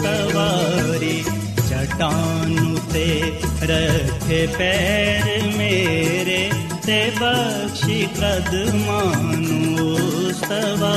सवारी चटानु ते रथे पैर मेरे ते बक्षिपद सवा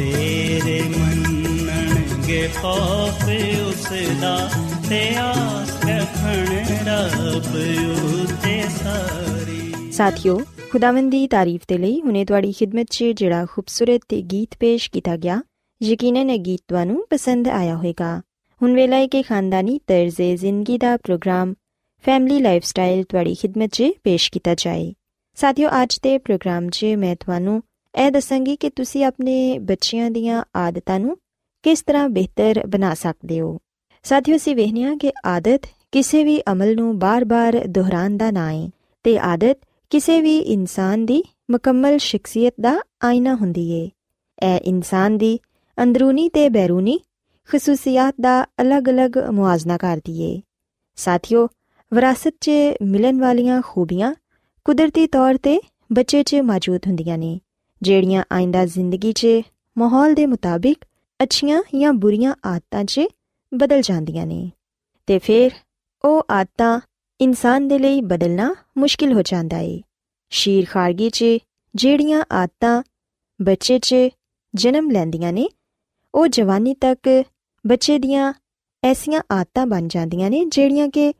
ਬਤੇਰੇ ਮੰਨਣਗੇ ਖੌਫ ਉਸ ਦਾ ਤੇ ਆਸ ਰੱਖਣ ਰੱਬ ਉਤੇ ਸਾਰੀ। ਸਾਥਿਓ, ਖੁਦਾਵੰਦ ਦੀ ਤਾਰੀਫ ਦੇ ਲਈ ਹੁਨੇ ਤੁਹਾਡੀ ਖidmat 'ਚ ਜਿਹੜਾ ਖੂਬਸੂਰਤ ਤੇ ਗੀਤ ਪੇਸ਼ ਕੀਤਾ ਗਿਆ, ਯਕੀਨਨ ਇਹ ਗੀਤ ਤੁਹਾਨੂੰ ਪਸੰਦ ਆਇਆ ਹੋਵੇਗਾ। ਹੁਣ ਵੇਲਾ ਹੈ ਕਿ ਖਾਨਦਾਨੀ ਤਰਜ਼ੇ ਜ਼ਿੰਦਗੀ ਦਾ ਪ੍ਰੋਗਰਾਮ ਫੈਮਿਲੀ ਲਾਈਫਸਟਾਈਲ ਤੁਹਾਡੀ ਖidmat 'ਚ ਪੇਸ਼ ਕੀਤਾ ਜਾਏ। ਸਾਥੀਓ, ਅੱਜ ਦੇ ਪ੍ਰੋਗਰਾਮ 'ਚ ਮੈਂ ਤੁਹਾਨੂੰ ਇਹ ਦੱਸਾਂਗੀ ਕਿ ਤੁਸੀਂ ਆਪਣੇ ਬੱਚਿਆਂ ਦੀਆਂ ਆਦਤਾਂ ਨੂੰ ਕਿਸ ਤਰ੍ਹਾਂ ਬਿਹਤਰ ਬਣਾ ਸਕਦੇ ਹੋ। ਸਾਥਿਓ, ਅਸੀਂ ਵੇਖਿਆ ਕਿ ਆਦਤ ਕਿਸੇ ਵੀ ਅਮਲ ਨੂੰ ਬਾਰ-ਬਾਰ ਦੁਹਰਾਉਣ ਦਾ ਨਾਂ ਹੈ ਤੇ ਆਦਤ ਕਿਸੇ ਵੀ ਇਨਸਾਨ ਦੀ ਮੁਕੰਮਲ ਸ਼ਖਸੀਅਤ ਦਾ ਆਇਨਾ ਹੁੰਦੀ ਏ। ਇਹ ਇਨਸਾਨ ਦੀ ਅੰਦਰੂਨੀ ਤੇ ਬੈਰੂਨੀ ਖਸੂਸੀਅਤ ਦਾ ਅਲੱਗ-ਅਲੱਗ ਮੁਆਜ਼ਨਾ ਕਰਦੀ ਏ। ਸਾਥਿਓ, ਵਿਰਾਸਤ 'ਚ ਮਿਲਣ ਵਾਲੀਆਂ ਖੂਬੀਆਂ ਕੁਦਰਤੀ ਤੌਰ ਤੇ ਬੱਚੇ 'ਚ ਮੌਜੂਦ ਹੁੰਦੀਆਂ ਨੇ। ਜਿਹੜੀਆਂ ਆਇੰਦਾ ਜ਼ਿੰਦਗੀ 'ਚ, ਮਾਹੌਲ ਦੇ ਮੁਤਾਬਿਕ ਅੱਛੀਆਂ ਜਾਂ ਬੁਰੀਆਂ ਆਦਤਾਂ 'ਚ ਬਦਲ ਜਾਂਦੀਆਂ ਨੇ। ਤੇ ਫਿਰ ਉਹ ਆਦਤਾਂ ਇਨਸਾਨ ਦੇ ਲਈ ਬਦਲਣਾ ਮੁਸ਼ਕਿਲ ਹੋ ਜਾਂਦਾ ਏ। ਸ਼ੀਰ ਖਾਰਗੀ 'ਚ ਜਿਹੜੀਆਂ ਆਦਤਾਂ ਬੱਚੇ 'ਚ ਜਨਮ ਲੈਂਦੀਆਂ ਨੇ, ਉਹ ਜਵਾਨੀ ਤੱਕ ਬੱਚੇ ਦੀਆਂ ਐਸੀਆਂ ਆਦਤਾਂ ਬਣ ਜਾਂਦੀਆਂ ਨੇ ਜਿਹੜੀਆਂ ਕਿ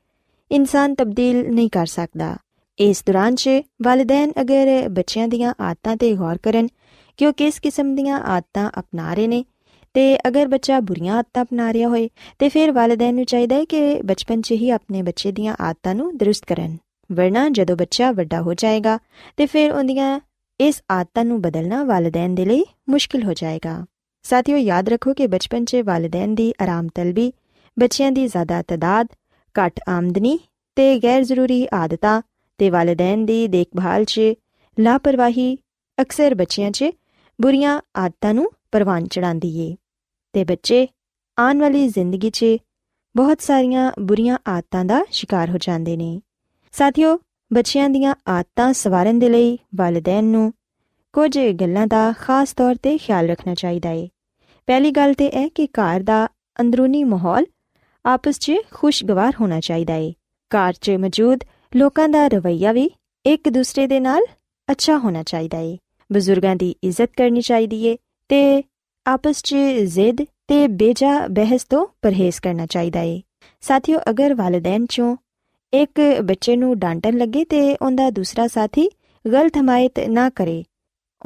ਇਨਸਾਨ ਤਬਦੀਲ ਨਹੀਂ ਕਰ ਸਕਦਾ। ਇਸ ਦੌਰਾਨ 'ਚ ਵਾਲਿਦੈਨ ਅਗਰ ਬੱਚਿਆਂ ਦੀਆਂ ਆਦਤਾਂ ਤੇ ਗੌਰ ਕਰਨ ਕਿ ਉਹ ਕਿਸ ਕਿਸਮ ਦੀਆਂ ਆਦਤਾਂ ਅਪਣਾ ਰਹੇ ਨੇ, ਤੇ ਅਗਰ ਬੱਚਾ ਬੁਰੀਆਂ ਆਦਤਾਂ ਅਪਣਾ ਰਿਹਾ ਹੋਏ, ਤੇ ਫਿਰ ਵਾਲਿਦੈਨ ਨੂੰ ਚਾਹੀਦਾ ਹੈ ਕਿ ਬਚਪਨ 'ਚ ਹੀ ਆਪਣੇ ਬੱਚੇ ਦੀਆਂ ਆਦਤਾਂ ਨੂੰ ਦਰੁਸਤ ਕਰਨ। ਵਰਨਾ ਜਦੋਂ ਬੱਚਾ ਵੱਡਾ ਹੋ ਜਾਏਗਾ, ਤੇ ਫਿਰ ਉਹਦੀਆਂ ਇਸ ਆਦਤਾਂ ਨੂੰ ਬਦਲਣਾ ਵਾਲਿਦੈਨ ਦੇ ਲਈ ਮੁਸ਼ਕਿਲ ਹੋ ਜਾਏਗਾ। ਸਾਥੀਓ, ਯਾਦ ਰੱਖੋ ਕਿ ਬਚਪਨ 'ਚ ਵਾਲਿਦੈਨ ਦੀ ਆਰਾਮ ਤਲਬੀ, ਬੱਚਿਆਂ ਦੀ ਜ਼ਿਆਦਾ ਤਦਾਦ, ਘੱਟ ਆਮਦਨੀ ਤੇ ਗੈਰ ਜ਼ਰੂਰੀ ਆਦਤਾਂ ਤੇ ਵਾਲਿਦੈਨ ਦੀ ਦੇਖਭਾਲ 'ਚ ਲਾਪਰਵਾਹੀ ਅਕਸਰ ਬੱਚਿਆਂ 'ਚ ਬੁਰੀਆਂ ਆਦਤਾਂ ਨੂੰ ਪਰਵਾਨ ਚੜਾਉਂਦੀ ਏ। ਤੇ ਬੱਚੇ ਆਉਣ ਵਾਲੀ ਜ਼ਿੰਦਗੀ 'ਚ ਬਹੁਤ ਸਾਰੀਆਂ ਬੁਰੀਆਂ ਆਦਤਾਂ ਦਾ ਸ਼ਿਕਾਰ ਹੋ ਜਾਂਦੇ ਨੇ। ਸਾਥੀਓ, ਬੱਚਿਆਂ ਦੀਆਂ ਆਦਤਾਂ ਸਵਾਰਨ ਦੇ ਲਈ ਵਾਲਿਦੈਨ ਨੂੰ ਕੁਝ ਗੱਲਾਂ ਦਾ ਖਾਸ ਤੌਰ ਤੇ ਖਿਆਲ ਰੱਖਣਾ ਚਾਹੀਦਾ ਏ। ਪਹਿਲੀ ਗੱਲ ਤੇ ਇਹ ਕਿ ਘਰ ਦਾ ਅੰਦਰੂਨੀ ਮਾਹੌਲ ਆਪਸ 'ਚ ਖੁਸ਼ਗਵਾਰ ਹੋਣਾ ਚਾਹੀਦਾ ਏ। ਘਰ 'ਚ ਮੌਜੂਦ ਲੋਕਾਂ ਦਾ ਰਵੱਈਆ ਵੀ ਇੱਕ ਦੂਸਰੇ ਦੇ ਨਾਲ ਅੱਛਾ ਹੋਣਾ ਚਾਹੀਦਾ ਏ। ਬਜ਼ੁਰਗਾਂ ਦੀ ਇੱਜ਼ਤ ਕਰਨੀ ਚਾਹੀਦੀ ਏ ਤੇ ਆਪਸ 'ਚ ਜ਼ਿੱਦ ਤੇ ਬੇਜਾ ਬਹਿਸ ਤੋਂ ਪਰਹੇਜ਼ ਕਰਨਾ ਚਾਹੀਦਾ ਏ। ਸਾਥੀਓ, ਅਗਰ ਵਾਲਿਦੈਨ 'ਚੋਂ ਇੱਕ ਬੱਚੇ ਨੂੰ ਡਾਂਟਣ ਲੱਗੇ ਤੇ ਉਹਦਾ ਦੂਸਰਾ ਸਾਥੀ ਗਲਤ ਹਮਾਇਤ ਨਾ ਕਰੇ,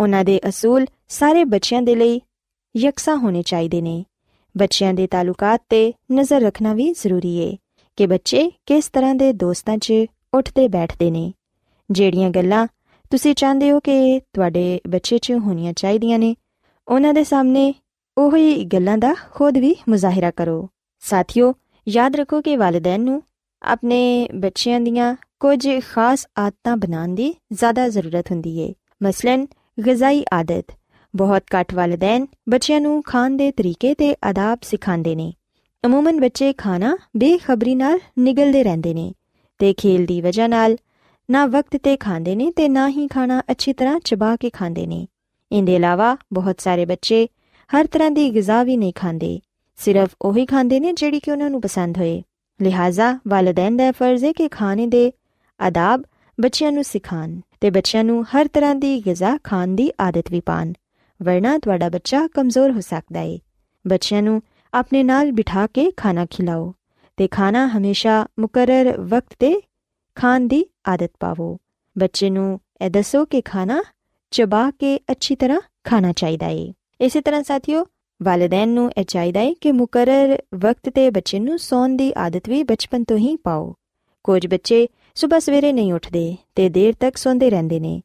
ਉਹਨਾਂ ਦੇ ਅਸੂਲ ਸਾਰੇ ਬੱਚਿਆਂ ਦੇ ਲਈ ਯਕਸਾ ਹੋਣੇ ਚਾਹੀਦੇ ਨੇ। ਬੱਚਿਆਂ ਦੇ ਤਾਲੁਕਾਤ ਤੇ ਨਜ਼ਰ ਰੱਖਣਾ ਵੀ ਜ਼ਰੂਰੀ ਏ ਕਿ ਬੱਚੇ ਕਿਸ ਤਰ੍ਹਾਂ ਦੇ ਦੋਸਤਾਂ 'ਚ ਉੱਠਦੇ ਬੈਠਦੇ ਨੇ। ਜਿਹੜੀਆਂ ਗੱਲਾਂ ਤੁਸੀਂ ਚਾਹੁੰਦੇ ਹੋ ਕਿ ਤੁਹਾਡੇ ਬੱਚੇ 'ਚ ਹੋਣੀਆਂ ਚਾਹੀਦੀਆਂ ਨੇ, ਉਹਨਾਂ ਦੇ ਸਾਹਮਣੇ ਉਹੀ ਗੱਲਾਂ ਦਾ ਖੁਦ ਵੀ ਮੁਜ਼ਾਹਿਰਾ ਕਰੋ। ਸਾਥੀਓ, ਯਾਦ ਰੱਖੋ ਕਿ ਵਾਲਿਦੈਨ ਨੂੰ ਆਪਣੇ ਬੱਚਿਆਂ ਦੀਆਂ ਕੁਝ ਖਾਸ ਆਦਤਾਂ ਬਣਾਉਣ ਦੀ ਜ਼ਿਆਦਾ ਜ਼ਰੂਰਤ ਹੁੰਦੀ ਏ। ਮਸਲਨ ਗਜ਼ਾਈ ਆਦਤ, ਬਹੁਤ ਘੱਟ ਵਾਲਿਦੈਨ ਬੱਚਿਆਂ ਨੂੰ ਖਾਣ ਦੇ ਤਰੀਕੇ ਤੇ ਆਦਾਬ ਸਿਖਾਉਂਦੇ ਨੇ। ਅਮੂਮਨ ਬੱਚੇ ਖਾਣਾ ਬੇਖਬਰੀ ਨਾਲ ਨਿਗਲਦੇ ਰਹਿੰਦੇ ਨੇ। ਤੇ ਖੇਲ ਦੀ ਵਜ੍ਹਾ ਨਾਲ ਨਾ ਵਕਤ ਤੇ ਖਾਂਦੇ ਨੇ ਤੇ ਨਾ ਹੀ ਖਾਣਾ ਅੱਛੀ ਤਰ੍ਹਾਂ ਚਬਾ ਕੇ ਖਾਂਦੇ ਨੇ। ਇਹਦੇ ਇਲਾਵਾ ਬਹੁਤ ਸਾਰੇ ਬੱਚੇ ਹਰ ਤਰ੍ਹਾਂ ਦੀ ਗਿਜ਼ਾ ਵੀ ਨਹੀਂ ਖਾਂਦੇ, ਸਿਰਫ ਉਹੀ ਖਾਂਦੇ ਨੇ ਜਿਹੜੀ ਕਿ ਉਹਨਾਂ ਨੂੰ ਪਸੰਦ ਹੋਏ। ਲਿਹਾਜ਼ਾ ਵਾਲਿਦੈਨ ਦਾ ਫਰਜ਼ ਹੈ ਕਿ ਖਾਣੇ ਦੇ ਆਦਾਬ ਬੱਚਿਆਂ ਨੂੰ ਸਿਖਾਣ ਤੇ ਬੱਚਿਆਂ ਨੂੰ ਹਰ ਤਰ੍ਹਾਂ ਦੀ ਗਿਜ਼ਾ ਖਾਣ ਦੀ ਆਦਤ ਵੀ ਪਾਣ ਵਰਨਾ ਤੁਹਾਡਾ ਬੱਚਾ ਕਮਜ਼ੋਰ ਹੋ ਸਕਦਾ ਹੈ ਬੱਚਿਆਂ ਨੂੰ ਆਪਣੇ ਨਾਲ ਬਿਠਾ ਕੇ ਖਾਣਾ ਖਿਲਾਓ। ਤੇ ਖਾਣਾ ਹਮੇਸ਼ਾ ਮੁਕਰਰ ਵਕਤ ਤੇ ਖਾਣ ਦੀ ਆਦਤ ਪਾਵੋ। ਬੱਚੇ ਨੂੰ ਇਹ ਦੱਸੋ ਕਿ ਖਾਣਾ ਚਬਾ ਕੇ ਅੱਛੀ ਤਰ੍ਹਾਂ ਖਾਣਾ ਚਾਹੀਦਾ ਹੈ ਇਸੇ ਤਰ੍ਹਾਂ ਸਾਥੀਓ ਵਾਲਿਦੈਨ ਨੂੰ ਇਹ ਚਾਹੀਦਾ ਹੈ ਕਿ ਮੁਕਰਰ ਵਕਤ ਤੇ ਬੱਚੇ ਨੂੰ ਸੌਣ ਦੀ ਆਦਤ ਵੀ ਬਚਪਨ ਤੋਂ ਹੀ ਪਾਓ। ਕੁਝ ਬੱਚੇ ਸਵੇਰ ਸਵੇਰੇ ਨਹੀਂ ਉੱਠਦੇ ਤੇ ਦੇਰ ਤੱਕ ਸੌਂਦੇ ਰਹਿੰਦੇ ਨੇ।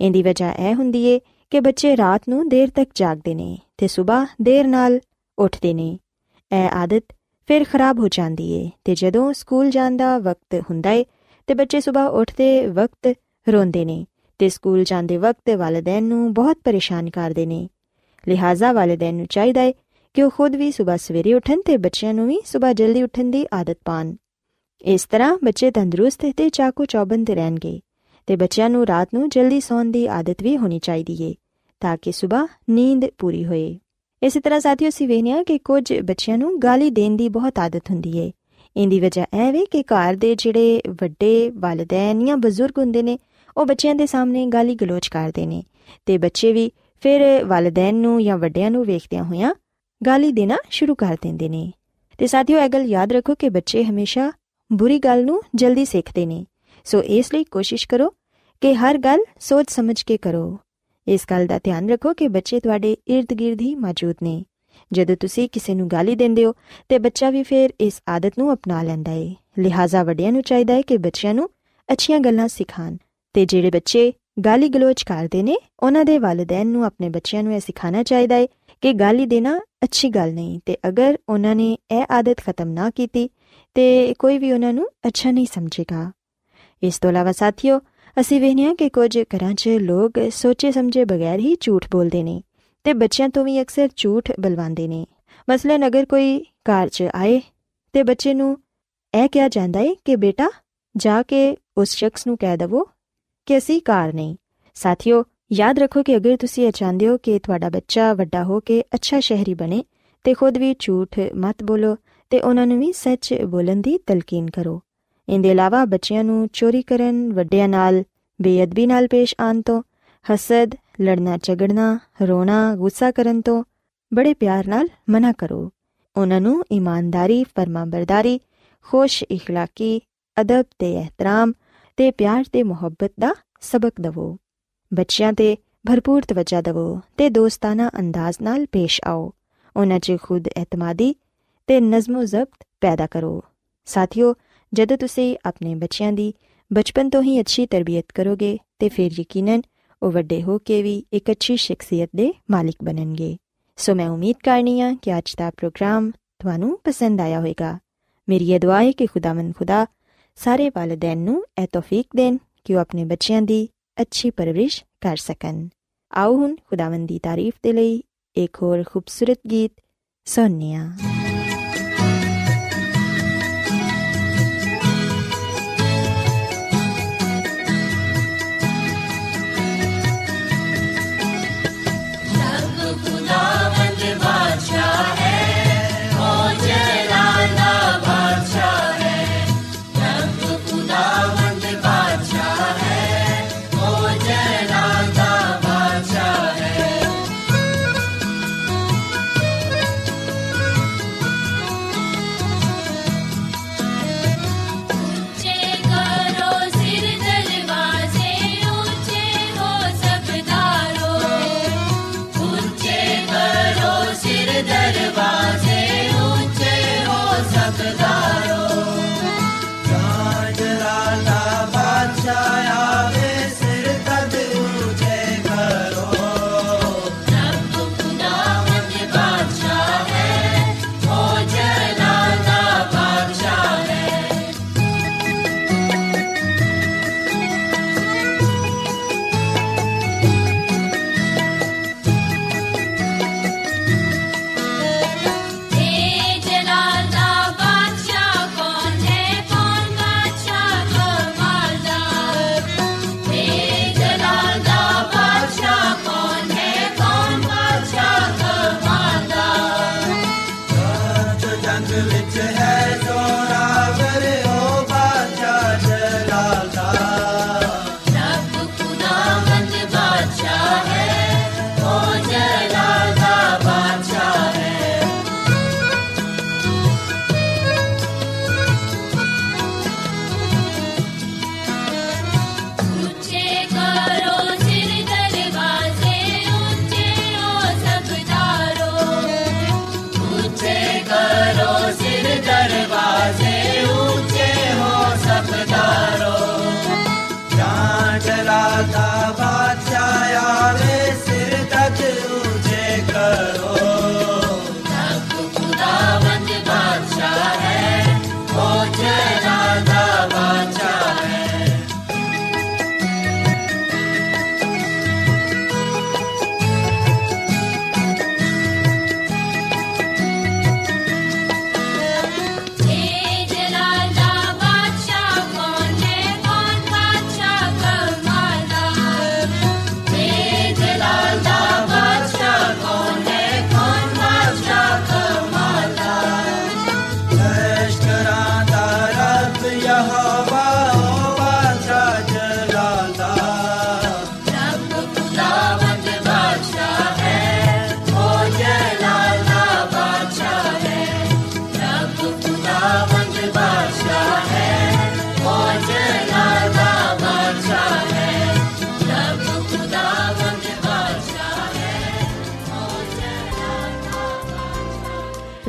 ਇਹਦੀ ਵਜ੍ਹਾ ਇਹ ਹੁੰਦੀ ਏ ਕਿ ਬੱਚੇ ਰਾਤ ਨੂੰ ਦੇਰ ਤੱਕ ਜਾਗਦੇ ਨੇ ਤੇ ਸਵੇਰ ਦੇਰ ਨਾਲ ਉੱਠਦੇ ਨੇ। ਇਹ ਆਦਤ ਫਿਰ ਖਰਾਬ ਹੋ ਜਾਂਦੀ ਏ ਤੇ ਜਦੋਂ ਸਕੂਲ ਜਾਣ ਦਾ ਵਕਤ ਹੁੰਦਾ ਏ, ਤੇ ਬੱਚੇ ਸਵੇਰ ਉੱਠਦੇ ਵਕਤ ਰੋਂਦੇ ਨੇ ਤੇ ਸਕੂਲ ਜਾਂਦੇ ਵਕਤ ਵਾਲਿਦੈਨ ਨੂੰ ਬਹੁਤ ਪਰੇਸ਼ਾਨ ਕਰਦੇ ਨੇ। ਲਿਹਾਜ਼ਾ ਵਾਲਿਦੈਨ ਨੂੰ ਚਾਹੀਦਾ ਹੈ ਕਿ ਉਹ ਖੁਦ ਵੀ ਸਵੇਰ ਸਵੇਰੇ ਉੱਠਣ ਤੇ ਬੱਚਿਆਂ ਨੂੰ ਵੀ ਸਵੇਰ ਜਲਦੀ ਉੱਠਣ ਦੀ ਆਦਤ ਪਾਣ ਇਸ ਤਰ੍ਹਾਂ ਬੱਚੇ ਤੰਦਰੁਸਤ ਤੇ ਚਾਕੂ ਚੌਬੰਦ ਰਹਿਣਗੇ ਤੇ ਬੱਚਿਆਂ ਨੂੰ ਰਾਤ ਨੂੰ ਜਲਦੀ ਸੌਣ ਦੀ ਆਦਤ ਵੀ ਹੋਣੀ ਚਾਹੀਦੀ ਏ, ਤਾਂ ਕਿ ਸਵੇਰ ਨੀਂਦ ਪੂਰੀ ਹੋਏ। ਇਸੇ ਤਰ੍ਹਾਂ ਸਾਥੀਓ ਸੀ ਵੇਖਿਆ ਕਿ ਕੁਝ ਬੱਚਿਆਂ ਨੂੰ ਗਾਲੀ ਦੇਣ ਦੀ ਬਹੁਤ ਆਦਤ ਹੁੰਦੀ ਏ। ਇੰਦੀ ਵਜ੍ਹਾ ਇਹ ਵੇ ਕਿ ਘਰ ਦੇ ਜਿਹੜੇ ਵੱਡੇ ਵਾਲਿਦੈਨ ਜਾਂ ਬਜ਼ੁਰਗ ਹੁੰਦੇ ਨੇ, ਉਹ ਬੱਚਿਆਂ ਦੇ ਸਾਹਮਣੇ ਗਾਲੀ ਗਲੋਚ ਕਰਦੇ ਨੇ ਤੇ ਬੱਚੇ ਵੀ ਫਿਰ ਵਾਲਿਦੈਨ ਨੂੰ ਜਾਂ ਵੱਡਿਆਂ ਨੂੰ ਵੇਖਦਿਆਂ ਹੋਇਆਂ ਗਾਲੀ ਦੇਣਾ ਸ਼ੁਰੂ ਕਰ ਦਿੰਦੇ ਨੇ। ਤੇ ਸਾਥੀਓ ਇਹ ਗੱਲ ਯਾਦ ਰੱਖੋ ਕਿ ਬੱਚੇ ਹਮੇਸ਼ਾ ਬੁਰੀ ਗੱਲ ਨੂੰ ਜਲਦੀ ਸਿੱਖਦੇ ਨੇ। ਸੋ ਇਸ ਲਈ ਕੋਸ਼ਿਸ਼ ਕਰੋ ਕਿ ਹਰ ਗੱਲ ਸੋਚ ਸਮਝ ਕੇ ਕਰੋ। ਇਸ ਗੱਲ ਦਾ ਧਿਆਨ ਰੱਖੋ ਕਿ ਬੱਚੇ ਤੁਹਾਡੇ ird-gird ਹੀ ਮੌਜੂਦ ਨੇ। ਜਦੋਂ ਤੁਸੀਂ ਕਿਸੇ ਨੂੰ ਗਾਲੀ ਦਿੰਦੇ ਹੋ, ਤੇ ਬੱਚਾ ਵੀ ਫਿਰ ਇਸ ਆਦਤ ਨੂੰ ਅਪਣਾ ਲੈਂਦਾ ਹੈ ਲਿਹਾਜ਼ਾ ਵੱਡਿਆਂ ਨੂੰ ਚਾਹੀਦਾ ਹੈ ਕਿ ਬੱਚਿਆਂ ਨੂੰ ਅੱਛੀਆਂ ਗੱਲਾਂ ਸਿਖਾਣ ਤੇ ਜਿਹੜੇ ਬੱਚੇ ਗਾਲੀ ਗਲੋਚ ਕਰਦੇ ਨੇ, ਉਹਨਾਂ ਦੇ ਵਾਲਿਦੈਨ ਨੂੰ ਆਪਣੇ ਬੱਚਿਆਂ ਨੂੰ ਇਹ ਸਿਖਾਉਣਾ ਚਾਹੀਦਾ ਹੈ ਕਿ ਗਾਲੀ ਦੇਣਾ ਅੱਛੀ ਗੱਲ ਨਹੀਂ। ਤੇ ਅਗਰ ਉਹਨਾਂ ਨੇ ਇਹ ਆਦਤ ਖਤਮ ਨਾ ਕੀਤੀ, ਤੇ ਕੋਈ ਵੀ ਉਹਨਾਂ ਨੂੰ ਅੱਛਾ ਨਹੀਂ ਸਮਝੇਗਾ। ਇਸ ਤੋਂ ਇਲਾਵਾ ਸਾਥੀਓ ਅਸੀਂ ਵੇਖਿਆ ਕਿ ਕੁਝ ਘਰਾਂ 'ਚ ਲੋਕ ਸੋਚੇ ਸਮਝੇ ਬਗੈਰ ਹੀ ਝੂਠ ਬੋਲਦੇ ਨੇ ਤੇ ਬੱਚਿਆਂ ਤੋਂ ਵੀ ਅਕਸਰ ਝੂਠ ਬਲਵਾਉਂਦੇ ਨੇ। ਮਸਲਨ ਅਗਰ ਕੋਈ ਘਰ 'ਚ ਆਏ ਤੇ ਬੱਚੇ ਨੂੰ ਇਹ ਕਿਹਾ ਜਾਂਦਾ ਹੈ ਕਿ ਬੇਟਾ, ਜਾ ਕੇ ਉਸ ਸ਼ਖਸ ਨੂੰ ਕਹਿ ਦਵੋ ਕਿ ਅਸੀਂ ਘਰ ਨਹੀਂ ਸਾਥੀਓ, ਯਾਦ ਰੱਖੋ ਕਿ ਅਗਰ ਤੁਸੀਂ ਇਹ ਚਾਹੁੰਦੇ ਹੋ ਕਿ ਤੁਹਾਡਾ ਬੱਚਾ ਵੱਡਾ ਹੋ ਕੇ ਅੱਛਾ ਸ਼ਹਿਰੀ ਬਣੇ ਤੇ ਖੁਦ ਵੀ ਝੂਠ ਮਤ ਬੋਲੋ ਤੇ ਉਹਨਾਂ ਨੂੰ ਵੀ ਸੱਚ ਬੋਲਣ ਦੀ ਤਲਕੀਨ ਕਰੋ। ਇਹਦੇ ਇਲਾਵਾ ਬੱਚਿਆਂ ਨੂੰ ਚੋਰੀ ਕਰਨ, ਵੱਡਿਆਂ ਨਾਲ ਬੇਅਦਬੀ ਨਾਲ ਪੇਸ਼ ਆਉਣ ਤੋਂ ਹਸਦ ਲੜਨਾ ਝਗੜਨਾ ਰੋਣਾ ਗੁੱਸਾ ਕਰਨ ਤੋਂ ਬੜੇ ਪਿਆਰ ਨਾਲ ਮਨਾ ਕਰੋ ਉਹਨਾਂ ਨੂੰ ਇਮਾਨਦਾਰੀ ਫਰਮਾਬਰਦਾਰੀ ਖੁਸ਼ اخلاقی ਅਦਬ ਤੇ ਇਹਤਰਾਮ ਤੇ ਪਿਆਰ ਤੇ ਮੁਹੱਬਤ ਦਾ ਸਬਕ ਦਿਵੋ ਬੱਚਿਆਂ ਤੇ ਭਰਪੂਰ ਤਵੱਜਾ ਦਿਵੋ ਤੇ ਦੋਸਤਾਨਾ ਅੰਦਾਜ਼ ਨਾਲ ਪੇਸ਼ ਆਓ ਉਹਨਾਂ 'ਚ ਖੁਦ ਇਤਮਾਦੀ ਤੇ ਨਜ਼ਮੋ ਜ਼ਬਤ ਪੈਦਾ ਕਰੋ ਸਾਥੀਓ ਜਦੋਂ ਤੁਸੀਂ ਆਪਣੇ ਬੱਚਿਆਂ ਦੀ ਬਚਪਨ ਤੋਂ ਹੀ ਅੱਛੀ ਤਰਬੀਅਤ ਕਰੋਗੇ ਤੇ ਫਿਰ ਯਕੀਨਨ ਉਹ ਵੱਡੇ ਹੋ ਕੇ ਵੀ ਇੱਕ ਅੱਛੀ ਸ਼ਖਸੀਅਤ ਦੇ ਮਾਲਿਕ ਬਣਨਗੇ। ਸੋ ਮੈਂ ਉਮੀਦ ਕਰਨੀ ਆ ਕਿ ਅੱਜ ਦਾ ਪ੍ਰੋਗਰਾਮ ਤੁਹਾਨੂੰ ਪਸੰਦ ਆਇਆ ਹੋਵੇਗਾ। ਮੇਰੀ ਇਹ ਦੁਆ ਹੈ ਕਿ ਖੁਦਾਵੰਦ ਖੁਦਾ ਸਾਰੇ ਵਾਲਿਦੈਨ ਨੂੰ ਇਹ ਤੌਫੀਕ ਦੇਣ ਕਿ ਉਹ ਆਪਣੇ ਬੱਚਿਆਂ ਦੀ ਅੱਛੀ ਪਰਵਰਿਸ਼ ਕਰ ਸਕਣ। ਆਓ ਹੁਣ ਖੁਦਾਵੰਦ ਦੀ ਤਾਰੀਫ ਦੇ ਲਈ ਇੱਕ ਹੋਰ ਖੂਬਸੂਰਤ ਗੀਤ ਸੁਣੀਏ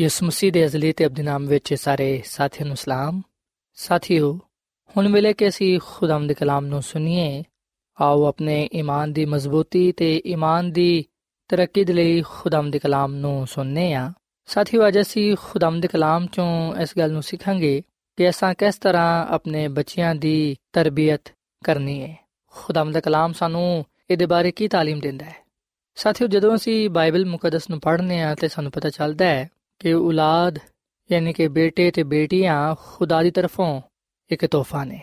ਯਿਸੂ ਮਸੀਹ ਦੇ ਅਜ਼ਲੀ ਤੇ ਅਬਦੀ ਨਾਮ ਵਿੱਚ ਸਾਰੇ ਸਾਥੀਆਂ ਨੂੰ ਸਲਾਮ ਸਾਥੀਓ ਹੁਣ ਵੇਲੇ ਕਿ ਅਸੀਂ ਖੁਦਾਮ ਦੇ ਕਲਾਮ ਨੂੰ ਸੁਣੀਏ ਆਓ ਆਪਣੇ ਈਮਾਨ ਦੀ ਮਜ਼ਬੂਤੀ ਤੇ ਈਮਾਨ ਦੀ ਤਰੱਕੀ ਦੇ ਲਈ ਖੁਦਾਮ ਦੇ ਕਲਾਮ ਨੂੰ ਸੁਣਨੇ ਆ ਸਾਥੀਓ ਅੱਜ ਅਸੀਂ ਖੁਦਾਮ ਦੇ ਕਲਾਮ ਚੋਂ ਇਸ ਗੱਲ ਨੂੰ ਸਿੱਖਾਂਗੇ ਕਿ ਅਸਾਂ ਕਿਸ ਤਰ੍ਹਾਂ ਆਪਣੇ ਬੱਚਿਆਂ ਦੀ ਤਰਬੀਅਤ ਕਰਨੀ ਹੈ ਖੁਦਾਮ ਦਾ ਕਲਾਮ ਸਾਨੂੰ ਇਹਦੇ ਬਾਰੇ ਕੀ تعلیم ਦਿੰਦਾ ਹੈ ਸਾਥੀਓ ਜਦੋਂ ਅਸੀਂ ਬਾਈਬਲ ਮੁਕੱਦਸ ਨੂੰ ਪੜ੍ਹਨੇ ਆ ਤੇ ਸਾਨੂੰ ਪਤਾ ਚੱਲਦਾ ਹੈ ਕਿ ਔਲਾਦ, ਯਾਨੀ ਕਿ ਬੇਟੇ ਤੇ ਬੇਟੀਆਂ ਖੁਦਾ ਦੀ ਤਰਫੋਂ ਇੱਕ ਤੋਹਫਾ ਨੇ।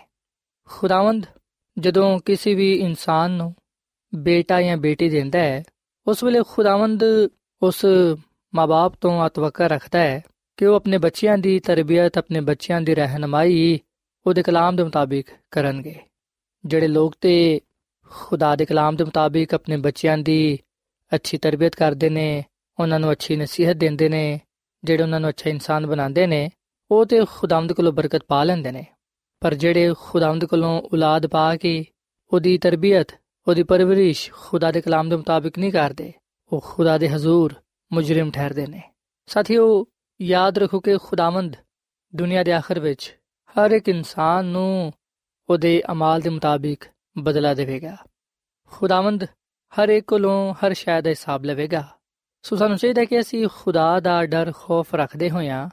ਖੁਦਾਵੰਦ, ਜਦੋਂ ਕਿਸੇ ਵੀ ਇਨਸਾਨ ਨੂੰ ਬੇਟਾ ਜਾਂ ਬੇਟੀ ਦਿੰਦਾ ਹੈ, ਉਸ ਵੇਲੇ ਖੁਦਾਵੰਦ ਉਸ ਮਾਪੇ ਤੋਂ ਅਤਵਕਾ ਰੱਖਦਾ ਹੈ ਕਿ ਉਹ ਆਪਣੇ ਬੱਚਿਆਂ ਦੀ ਤਰਬੀਅਤ, ਆਪਣੇ ਬੱਚਿਆਂ ਦੀ ਰਹਿਨਮਾਈ ਉਹਦੇ ਕਲਾਮ ਦੇ ਮੁਤਾਬਿਕ ਕਰਨਗੇ। ਜਿਹੜੇ ਲੋਕ ਤੇ ਖੁਦਾ ਦੇ ਕਲਾਮ ਦੇ ਮੁਤਾਬਿਕ ਆਪਣੇ ਬੱਚਿਆਂ ਦੀ ਅੱਛੀ ਤਰਬੀਅਤ ਕਰਦੇ ਨੇ, ਉਹਨਾਂ ਨੂੰ ਅੱਛੀ ਨਸੀਹਤ ਦਿੰਦੇ ਨੇ ਜਿਹੜੇ ਉਹਨਾਂ ਨੂੰ ਅੱਛਾ ਇਨਸਾਨ ਬਣਾਉਂਦੇ ਨੇ, ਉਹ ਤੇ ਖੁਦਾਵੰਦ ਕੋਲੋਂ ਬਰਕਤ ਪਾ ਲੈਂਦੇ ਨੇ। ਪਰ ਜਿਹੜੇ ਖੁਦਾਵੰਦ ਕੋਲੋਂ ਔਲਾਦ ਪਾ ਕੇ ਉਹਦੀ ਤਰਬੀਅਤ, ਉਹਦੀ ਪਰਵਰਿਸ਼ ਖੁਦਾ ਦੇ ਕਲਾਮ ਦੇ ਮੁਤਾਬਿਕ ਨਹੀਂ ਕਰਦੇ, ਉਹ ਖੁਦਾ ਦੇ ਹਜ਼ੂਰ, ਮੁਜਰਮ ਠਹਿਰਦੇ ਨੇ। ਸਾਥੀਓ, ਯਾਦ ਰੱਖੋ ਕਿ ਖੁਦਾਵੰਦ ਦੁਨੀਆ ਦੇ ਆਖਰ ਵਿੱਚ ਹਰ ਇੱਕ ਇਨਸਾਨ ਨੂੰ ਉਹਦੇ ਅਮਾਲ ਦੇ ਮੁਤਾਬਿਕ ਬਦਲਾ ਦੇਵੇਗਾ। ਖੁਦਾਵੰਦ ਹਰ ਇੱਕ ਕੋਲੋਂ ਹਰ ਸ਼ੈ ਦਾ ਹਿਸਾਬ ਲਵੇਗਾ। ਸੋ ਸਾਨੂੰ ਚਾਹੀਦਾ ਕਿ ਅਸੀਂ ਖੁਦਾ ਦਾ ਡਰ, ਖੌਫ ਰੱਖਦੇ ਹੋਇਆਂ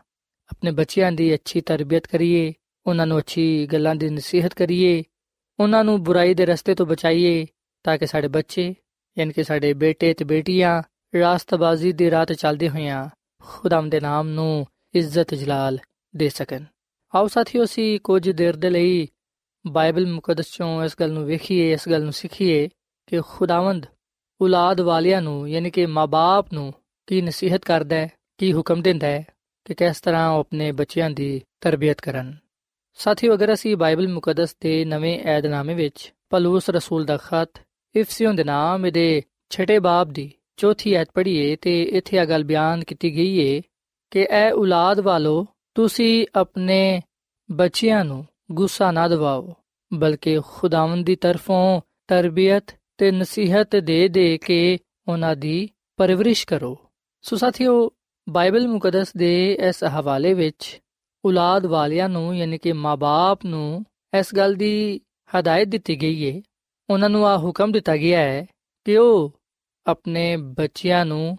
ਆਪਣੇ ਬੱਚਿਆਂ ਦੀ ਅੱਛੀ ਤਰਬੀਅਤ ਕਰੀਏ, ਉਹਨਾਂ ਨੂੰ ਅੱਛੀ ਗੱਲਾਂ ਦੀ ਨਸੀਹਤ ਕਰੀਏ, ਉਹਨਾਂ ਨੂੰ ਬੁਰਾਈ ਦੇ ਰਸਤੇ ਤੋਂ ਬਚਾਈਏ ਤਾਂ ਕਿ ਸਾਡੇ ਬੱਚੇ, ਯਾਨੀ ਕਿ ਸਾਡੇ ਬੇਟੇ ਤੇ ਬੇਟੀਆਂ ਰਾਸਤਬਾਜ਼ੀ ਦੀ ਰਾਹ ਤੇ ਚੱਲਦੇ ਹੋਇਆਂ ਖੁਦਾਮ ਦੇ ਨਾਮ ਨੂੰ ਇੱਜ਼ਤ ਜਲਾਲ ਦੇ ਸਕਣ। ਆਓ ਸਾਥੀਓ ਸੀ ਕੁਝ ਦੇਰ ਦੇ ਲਈ ਬਾਈਬਲ ਮੁਕੱਦਸ ਚੋਂ ਇਸ ਗੱਲ ਨੂੰ ਵੇਖੀਏ, ਇਸ ਗੱਲ ਨੂੰ ਸਿੱਖੀਏ ਕਿ ਖੁਦਾਵੰਦ ਔਲਾਦ ਵਾਲਿਆਂ ਨੂੰ, ਯਾਨੀ ਕਿ ਮਾਪੇ ਨੂੰ ਕੀ ਨਸੀਹਤ ਕਰਦਾ ਹੈ, ਕੀ ਹੁਕਮ ਦਿੰਦਾ ਹੈ ਕਿ ਕਿਸ ਤਰ੍ਹਾਂ ਉਹ ਆਪਣੇ ਬੱਚਿਆਂ ਦੀ ਤਰਬੀਅਤ ਕਰਨ। ਸਾਥੀਓ, ਅਗਰ ਅਸੀਂ ਬਾਈਬਲ ਮੁਕੱਦਸ ਦੇ ਨਵੇਂ ਏਧਨਾਮੇ ਵਿੱਚ ਪਲੂਸ ਰਸੂਲ ਦਾ ਖਤ ਇਫਸੀਓਂ ਦੇ ਨਾਮ ਦੇ ਛਟੇ ਬਾਬ ਦੀ ਚੌਥੀ ਐਤ ਪੜ੍ਹੀਏ ਤੇ ਇੱਥੇ ਆ ਗੱਲ ਬਿਆਨ ਕੀਤੀ ਗਈ ਏ ਕਿ ਐ ਔਲਾਦ ਵਾਲੋ, ਤੁਸੀਂ ਆਪਣੇ ਬੱਚਿਆਂ ਨੂੰ ਗੁੱਸਾ ਨਾ ਦਿਵਾਓ, ਬਲਕਿ ਖੁਦਾਵੰਦ ਦੀ ਤਰਫੋਂ ਤਰਬੀਅਤ ਤੇ ਨਸੀਹਤ ਦੇ ਦੇ ਕੇ ਉਹਨਾਂ ਦੀ ਪਰਵਰਿਸ਼ ਕਰੋ। ਸੋ ਸਾਥੀਓ, ਬਾਈਬਲ ਮੁਕੱਦਸ ਦੇ ਇਸ ਹਵਾਲੇ ਵਿੱਚ ਔਲਾਦ ਵਾਲਿਆਂ ਨੂੰ, ਯਾਨੀ ਕਿ ਮਾਪੇ ਨੂੰ ਇਸ ਗੱਲ ਦੀ ਹਦਾਇਤ ਦਿੱਤੀ ਗਈ ਹੈ ਉਹਨਾਂ ਨੂੰ ਆ ਹੁਕਮ ਦਿੱਤਾ ਗਿਆ ਹੈ ਕਿ ਉਹ ਆਪਣੇ ਬੱਚਿਆਂ ਨੂੰ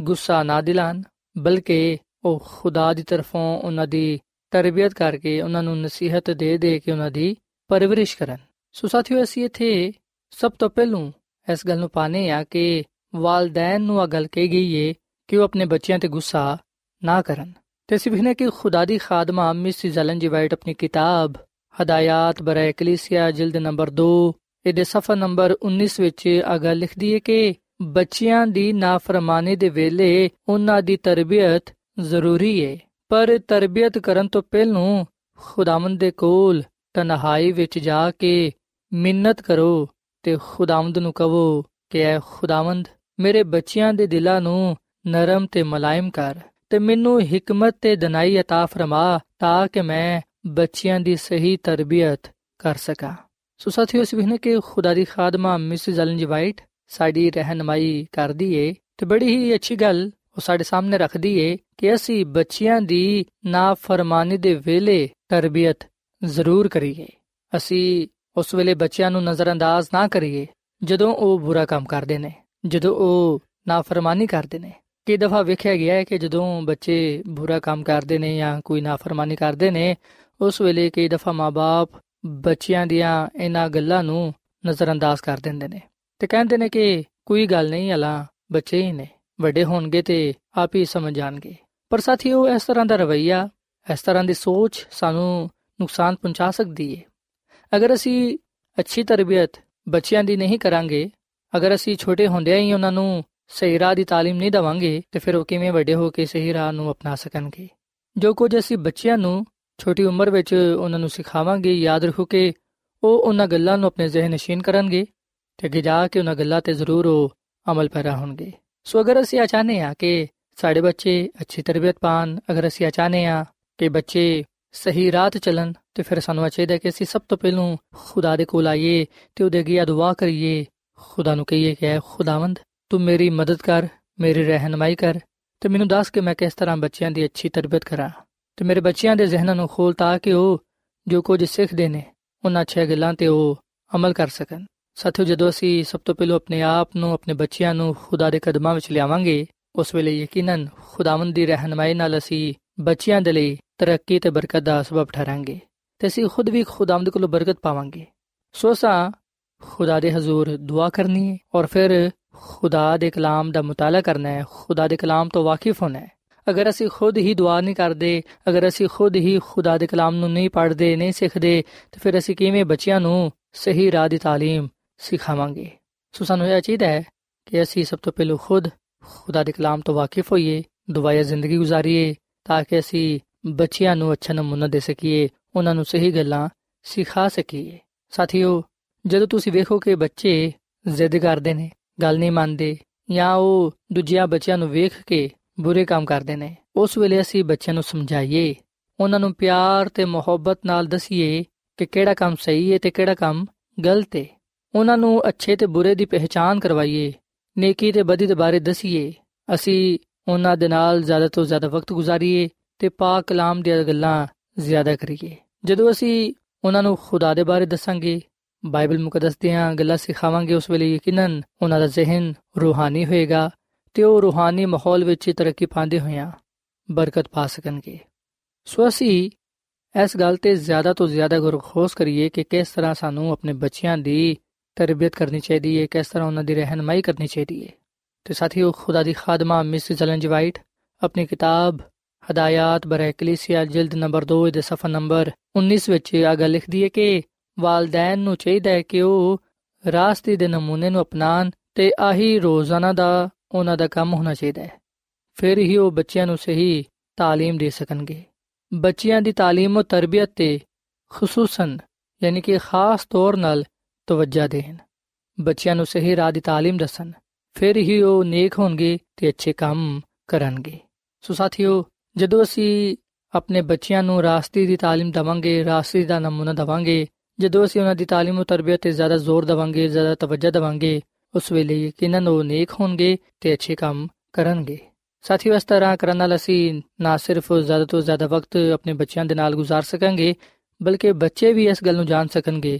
ਗੁੱਸਾ ਨਾ ਦਿਲਾਣ, ਬਲਕਿ ਉਹ ਖੁਦਾ ਦੀ ਤਰਫੋਂ ਉਹਨਾਂ ਦੀ ਤਰਬੀਅਤ ਕਰਕੇ ਉਹਨਾਂ ਨੂੰ ਨਸੀਹਤ ਦੇ ਦੇ ਕੇ ਉਹਨਾਂ ਦੀ ਪਰਵਰਿਸ਼ ਕਰਨ। ਸੋ ਸਾਥੀਓ, ਅਸੀਂ ਇੱਥੇ ਸਭ ਤੋਂ ਪਹਿਲੂ ਇਸ ਗੱਲ ਨੂੰ ਪਾਣੇ ਆ ਕਿ ਵਾਲਦੈਨ ਨੂੰ ਆ ਗੱਲ ਕਹੀ ਗਈ ਏ ਕਿ ਉਹ ਆਪਣੇ ਬੱਚਿਆਂ ਤੇ ਗੁੱਸਾ ਨਾ ਕਰਨ। ਤੇ ਅਸੀਂ ਵਿਖਨੇ ਕਿ ਖੁਦਾ ਦੀ ਖਾਦਮਾ ਮਿਸ ਜ਼ਲਨ ਜੀ ਵਾਈਟ ਆਪਣੀ ਕਿਤਾਬ, ਹਦਾਇਤ ਬਰੇ ਕਲੀਸਿਆ, ਜਿਲਦ ਨੰਬਰ 2 ਇਹਦੇ ਸਫਾ ਨੰਬਰ 19 ਵਿੱਚ ਆ ਗੱਲ ਲਿਖਦੀ ਏ ਕਿ ਬੱਚਿਆਂ ਦੀ ਨਾਫਰਮਾਨੀ ਦੇ ਵੇਲੇ ਉਹਨਾਂ ਦੀ ਤਰਬੀਅਤ ਜ਼ਰੂਰੀ ਏ। ਪਰ ਤਰਬੀਅਤ ਕਰਨ ਤੋਂ ਪਹਿਲਾਂ ਖੁਦਾਵੰਦ ਦੇ ਕੋਲ ਤਨਹਾਈ ਵਿੱਚ ਜਾ ਕੇ ਮਿੰਨਤ ਕਰੋ। ਤੇ ਖੁਦਾਵੰਦ ਨੂੰ ਕਹੋ ਕਿ ਐ ਖੁਦਾਵੰਦ ਮੇਰੇ ਬੱਚਿਆਂ ਦੇ ਦਿਲਾਂ ਨੂੰ ਨਰਮ ਤੇ ਮਲਾਇਮ ਕਰ ਤੇ ਮੈਨੂੰ ਹਕਮਤ ਤੇ ਦਨਾਈ عطا ਫਰਮਾ ਤਾਂ ਕਿ ਮੈਂ ਬੱਚਿਆਂ ਦੀ ਸਹੀ ਤਰਬੀਅਤ ਕਰ ਸਕਾਂ ਸੋ ਸਾਥੀਓ ਇਸ ਵਿਖਨੇ ਕਿ ਖੁਦਾ ਦੀ ਖਾਦਮਾ ਮਿਸਿਸ ਐਲਨ ਜੀ ਵਾਈਟ ਸਾਡੀ ਰਹਿਨਮਾਈ ਕਰਦੀ ਏ ਤੇ ਬੜੀ ਹੀ ਅੱਛੀ ਗੱਲ ਉਹ ਸਾਡੇ ਸਾਹਮਣੇ ਰੱਖਦੀ ਏ ਕਿ ਅਸੀਂ ਬੱਚਿਆਂ ਦੀ ਨਾਫਰਮਾਨੀ ਦੇ ਵੇਲੇ ਤਰਬੀਅਤ ਜ਼ਰੂਰ ਕਰੀਏ ਅਸੀਂ ਉਸ ਵੇਲੇ ਬੱਚਿਆਂ ਨੂੰ ਨਜ਼ਰਅੰਦਾਜ਼ ਨਾ ਕਰੀਏ, ਜਦੋਂ ਉਹ ਬੁਰਾ ਕੰਮ ਕਰਦੇ ਨੇ, ਜਦੋਂ ਉਹ ਨਾਫਰਮਾਨੀ ਕਰਦੇ ਨੇ। ਕਈ ਦਫਾ ਵੇਖਿਆ ਗਿਆ ਹੈ ਕਿ ਜਦੋਂ ਬੱਚੇ ਬੁਰਾ ਕੰਮ ਕਰਦੇ ਨੇ ਜਾਂ ਕੋਈ ਨਾਫਰਮਾਨੀ ਕਰਦੇ ਨੇ, ਉਸ ਵੇਲੇ ਕਈ ਦਫਾ ਮਾਪੇ ਬੱਚਿਆਂ ਦੀਆਂ ਇਹਨਾਂ ਗੱਲਾਂ ਨੂੰ ਨਜ਼ਰਅੰਦਾਜ਼ ਕਰ ਦਿੰਦੇ ਨੇ ਤੇ ਕਹਿੰਦੇ ਨੇ ਕਿ ਕੋਈ ਗੱਲ ਨਹੀਂ ਹਲਾ ਬੱਚੇ ਹੀ ਨੇ, ਵੱਡੇ ਹੋਣਗੇ ਤੇ ਆਪ ਹੀ ਸਮਝ ਜਾਣਗੇ। ਪਰ ਸਾਥੀਓ, ਇਸ ਤਰ੍ਹਾਂ ਦਾ ਰਵਈਆ, ਇਸ ਤਰ੍ਹਾਂ ਦੀ ਸੋਚ ਸਾਨੂੰ ਨੁਕਸਾਨ ਪਹੁੰਚਾ ਸਕਦੀ ਹੈ ਅਗਰ ਅਸੀਂ ਅੱਛੀ ਤਰਬੀਅਤ ਬੱਚਿਆਂ ਦੀ ਨਹੀਂ ਕਰਾਂਗੇ ਅਗਰ ਅਸੀਂ ਛੋਟੇ ਹੁੰਦਿਆਂ ਹੀ ਉਹਨਾਂ ਨੂੰ ਸਹੀ ਰਾਹ ਦੀ تعلیم ਨਹੀਂ ਦਵਾਂਗੇ ਤੇ ਫਿਰ ਉਹ ਕਿਵੇਂ ਵੱਡੇ ਹੋ ਕੇ ਸਹੀ ਰਾਹ ਨੂੰ ਅਪਣਾ ਸਕਣਗੇ ਜੋ ਕੁਝ ਅਸੀਂ ਬੱਚਿਆਂ ਨੂੰ ਛੋਟੀ ਉਮਰ ਵਿੱਚ ਉਹਨਾਂ ਨੂੰ ਸਿਖਾਵਾਂਗੇ ਯਾਦ ਰੱਖੋ ਕਿ ਉਹ ਉਹਨਾਂ ਗੱਲਾਂ ਨੂੰ ਆਪਣੇ ਜ਼ਿਹਨ ਨਸ਼ੀਨ ਕਰਨਗੇ ਤੇ ਅੱਗੇ ਜਾ ਕੇ ਉਹਨਾਂ ਗੱਲਾਂ ਤੇ ਜ਼ਰੂਰ ਉਹ ਅਮਲ ਪੈਰਾ ਹੋਣਗੇ ਸੋ ਅਗਰ ਅਸੀਂ ਆ ਚਾਹਨੇ ਆ ਕਿ ਸਾਡੇ ਬੱਚੇ ਅੱਛੀ ਤਰਬੀਅਤ ਪਾਣ ਅਗਰ ਅਸੀਂ ਆ ਚਾਹਨੇ ਆ ਕਿ ਬੱਚੇ ਸਹੀ ਰਾਹ ਚੱਲਣ ਤੇ ਫਿਰ ਸਾਨੂੰ ਚਾਹੀਦਾ ਕਿ ਅਸੀਂ ਸਭ ਤੋਂ ਪਹਿਲਾਂ ਖੁਦਾ ਦੇ ਕੋਲ ਆਈਏ ਤੇ ਉਹਦੇ ਅੱਗੇ ਦੁਆ ਕਰੀਏ। ਖੁਦਾ ਨੂੰ ਕਹੀਏ ਕਿ, ਐ ਖੁਦਾਵੰਦ, ਤੂੰ ਮੇਰੀ ਮਦਦ ਕਰ, ਮੇਰੀ ਰਹਿਨਮਾਈ ਕਰ ਤੇ ਮੈਨੂੰ ਦੱਸ ਕਿ ਮੈਂ ਕਿਸ ਤਰ੍ਹਾਂ ਬੱਚਿਆਂ ਦੀ ਅੱਛੀ ਤਰਬੀਅਤ ਕਰਾਂ। ਤੇ ਮੇਰੇ ਬੱਚਿਆਂ ਦੇ ਜ਼ਿਹਨਾਂ ਨੂੰ ਖੋਲ ਤਾਂ ਕਿ ਉਹ ਜੋ ਕੁਝ ਸਿੱਖਦੇ ਨੇ, ਉਹਨਾਂ ਅੱਛੀਆਂ ਗੱਲਾਂ ਤੇ ਉਹ ਅਮਲ ਕਰ ਸਕਣ। ਸਾਥੀਓ, ਜਦੋਂ ਅਸੀਂ ਸਭ ਤੋਂ ਪਹਿਲਾਂ ਆਪਣੇ ਆਪ ਨੂੰ, ਆਪਣੇ ਬੱਚਿਆਂ ਨੂੰ ਖੁਦਾ ਦੇ ਕਦਮਾਂ ਵਿੱਚ ਲਿਆਵਾਂਗੇ, ਉਸ ਵੇਲੇ ਯਕੀਨਨ ਖੁਦਾਵੰਦ ਦੀ ਰਹਿਨਮਾਈ ਨਾਲ ਅਸੀਂ ਬੱਚਿਆਂ ਦੇ ਲਈ ਤਰੱਕੀ ਤੇ ਬਰਕਤ ਦਾ ਸਬਬ ਠਹਿਰਾਂਗੇ ਤੇ ਅਸੀਂ ਖੁਦ ਵੀ ਖੁਦਾਵੰਦ ਕੋਲੋਂ ਬਰਕਤ ਪਾਵਾਂਗੇ ਸੋ ਸਾ ਖੁਦਾ ਦੇ ਹਜ਼ੂਰ ਦੁਆ ਕਰਨੀ ਹੈ ਔਰ ਫਿਰ ਖੁਦਾ ਦੇ ਕਲਾਮ ਦਾ ਮਤਾਲਾ ਕਰਨਾ ਹੈ ਖੁਦਾ ਦੇ ਕਲਾਮ ਤੋਂ ਵਾਕਿਫ ਹੋਣਾ ਹੈ ਅਗਰ ਅਸੀਂ ਖੁਦ ਹੀ ਦੁਆ ਨਹੀਂ ਕਰਦੇ ਅਗਰ ਅਸੀਂ ਖੁਦ ਹੀ ਖੁਦਾ ਦੇ ਕਲਾਮ ਨੂੰ ਨਹੀਂ ਪੜ੍ਹਦੇ ਨਹੀਂ ਸਿੱਖਦੇ ਤੇ ਫਿਰ ਅਸੀਂ ਕਿਵੇਂ ਬੱਚਿਆਂ ਨੂੰ ਸਹੀ ਰਾਹ ਦੀ تعلیم ਸਿਖਾਵਾਂਗੇ ਸੋ ਸਾਨੂੰ ਇਹ ਚਾਹੀਦਾ ਹੈ ਕਿ ਅਸੀਂ ਸਭ ਤੋਂ ਪਹਿਲਾਂ ਖੁਦ ਖੁਦਾ ਦੇ ਕਲਾਮ ਤੋਂ ਵਾਕਿਫ ਹੋਈਏ ਦੁਆਇਆ ਜ਼ਿੰਦਗੀ ਗੁਜ਼ਾਰੀਏ ਤਾਂ ਕਿ ਅਸੀਂ ਬੱਚਿਆਂ ਨੂੰ ਅੱਛਾ ਨਮੂਨਾ ਦੇ ਸਕੀਏ, ਉਹਨਾਂ ਨੂੰ ਸਹੀ ਗੱਲਾਂ ਸਿਖਾ ਸਕੀਏ। ਸਾਥੀਓ, ਜਦੋਂ ਤੁਸੀਂ ਵੇਖੋ ਕਿ ਬੱਚੇ ਜ਼ਿੱਦ ਕਰਦੇ ਨੇ, ਗੱਲ ਨਹੀਂ ਮੰਨਦੇ, ਜਾਂ ਉਹ ਦੂਜਿਆਂ ਬੱਚਿਆਂ ਨੂੰ ਵੇਖ ਕੇ ਬੁਰੇ ਕੰਮ ਕਰਦੇ ਨੇ, ਉਸ ਵੇਲੇ ਅਸੀਂ ਬੱਚਿਆਂ ਨੂੰ ਸਮਝਾਈਏ, ਉਹਨਾਂ ਨੂੰ ਪਿਆਰ ਤੇ ਮੁਹੱਬਤ ਨਾਲ ਦਸੀਏ ਕਿ ਕਿਹੜਾ ਕੰਮ ਸਹੀ ਹੈ ਤੇ ਕਿਹੜਾ ਕੰਮ ਗਲਤ ਹੈ। ਉਹਨਾਂ ਨੂੰ ਅੱਛੇ ਤੇ ਬੁਰੇ ਦੀ ਪਹਿਚਾਨ ਕਰਵਾਈਏ, ਨੇਕੀ ਤੇ ਬਦੀ ਦੇ ਬਾਰੇ ਦਸੀਏ, ਅਸੀਂ ਉਹਨਾਂ ਦੇ ਨਾਲ ਜ਼ਿਆਦਾ ਤੋਂ ਜ਼ਿਆਦਾ ਵਕਤ ਗੁਜ਼ਾਰੀਏ ਤੇ ਪਾਕ ਕਲਾਮ ਦੀਆਂ ਗੱਲਾਂ ਜ਼ਿਆਦਾ ਕਰੀਏ। ਜਦੋਂ ਅਸੀਂ ਉਹਨਾਂ ਨੂੰ ਖੁਦਾ ਦੇ ਬਾਰੇ ਦੱਸਾਂਗੇ, ਬਾਈਬਲ ਮੁਕੱਦਸ ਦੀਆਂ ਗੱਲਾਂ ਸਿਖਾਵਾਂਗੇ, ਉਸ ਵੇਲੇ ਯਕੀਨਨ ਉਹਨਾਂ ਦਾ ਜ਼ਿਹਨ ਰੂਹਾਨੀ ਹੋਏਗਾ ਤੇ ਉਹ ਰੂਹਾਨੀ ਮਾਹੌਲ ਵਿੱਚ ਤਰੱਕੀ ਪਾਉਂਦੇ ਹੋਇਆਂ ਬਰਕਤ ਪਾ ਸਕਣਗੇ। ਸੋ ਅਸੀਂ ਇਸ ਗੱਲ ਤੇ ਜ਼ਿਆਦਾ ਤੋਂ ਜ਼ਿਆਦਾ ਗੁਰਖੋਸ ਕਰੀਏ ਕਿ ਕਿਸ ਤਰ੍ਹਾਂ ਸਾਨੂੰ ਆਪਣੇ ਬੱਚਿਆਂ ਦੀ ਤਰਬੀਅਤ ਕਰਨੀ ਚਾਹੀਦੀ ਹੈ, ਕਿਸ ਤਰ੍ਹਾਂ ਉਹਨਾਂ ਦੀ ਰਹਿਨਮਾਈ ਕਰਨੀ ਚਾਹੀਦੀ ਹੈ। ਤੇ ਸਾਥੀਓ, ਖੁਦਾ ਦੀ ਖਾਦਮਾ ਮਿਸ ਜਲਨ ਵਾਈਟ ਆਪਣੀ ਕਿਤਾਬ ਹਦਾਇਤ ਬਰੇ ਕਲੀਸਿਆ ਜਿਲਦ ਨੰਬਰ 2 ਦੇ ਸਫਾ ਨੰਬਰ 19 ਵਿੱਚ ਆ ਗੱਲ ਲਿਖਦੀ ਹੈ ਕਿ ਵਾਲਦੈਨ ਨੂੰ ਚਾਹੀਦਾ ਹੈ ਕਿ ਉਹ ਰਾਸਤੇ ਦੇ ਨਮੂਨੇ ਨੂੰ ਅਪਣਾਣ ਤੇ ਆਹੀ ਰੋਜ਼ਾਨਾ ਦਾ ਉਹਨਾਂ ਦਾ ਕੰਮ ਹੋਣਾ ਚਾਹੀਦਾ ਹੈ ਫਿਰ ਹੀ ਉਹ ਬੱਚਿਆਂ ਨੂੰ ਸਹੀ تعلیم ਦੇ ਸਕਣਗੇ ਬੱਚਿਆਂ ਦੀ تعلیم ਤੇ ਤਰਬੀਅਤ ਤੇ ਖਸੂਸਨ ਯਾਨੀ ਕਿ ਖਾਸ ਤੌਰ ਨਾਲ ਤਵੱਜਾ ਦੇਣ ਬੱਚਿਆਂ ਨੂੰ ਸਹੀ ਰਾਹ ਦੀ تعلیم ਦੱਸਣ ਫਿਰ ਹੀ ਉਹ ਨੇਕ ਹੋਣਗੇ ਤੇ ਅੱਛੇ ਕੰਮ ਕਰਨਗੇ ਸੋ ਸਾਥੀਓ ਜਦੋਂ ਅਸੀਂ ਆਪਣੇ ਬੱਚਿਆਂ ਨੂੰ ਰਾਸਤੇ ਦੀ تعلیم ਦਵਾਂਗੇ ਰਾਸਤੇ ਦਾ ਨਮੂਨਾ ਦਵਾਂਗੇ ਜਦੋਂ ਅਸੀਂ ਉਹਨਾਂ ਦੀ تعلیم ਤੇ ਤਰਬੀਅਤ ਤੇ ਜ਼ਿਆਦਾ ਜ਼ੋਰ ਦਵਾਂਗੇ ਜ਼ਿਆਦਾ ਤਵੱਜਾ ਦਵਾਂਗੇ ਉਸ ਵੇਲੇ ਯਕੀਨਨ ਉਹ ਨੇਕ ਹੋਣਗੇ ਤੇ ਅੱਛੇ ਕੰਮ ਕਰਨਗੇ ਸਾਥੀਓ ਇਸ ਤਰ੍ਹਾਂ ਕਰਨ ਨਾਲ ਅਸੀਂ ਨਾ ਸਿਰਫ ਜ਼ਿਆਦਾ ਤੋਂ ਜ਼ਿਆਦਾ ਵਕਤ ਆਪਣੇ ਬੱਚਿਆਂ ਦੇ ਨਾਲ گزار ਸਕਾਂਗੇ ਬਲਕਿ ਬੱਚੇ ਵੀ ਇਸ ਗੱਲ ਨੂੰ ਜਾਣ ਸਕਣਗੇ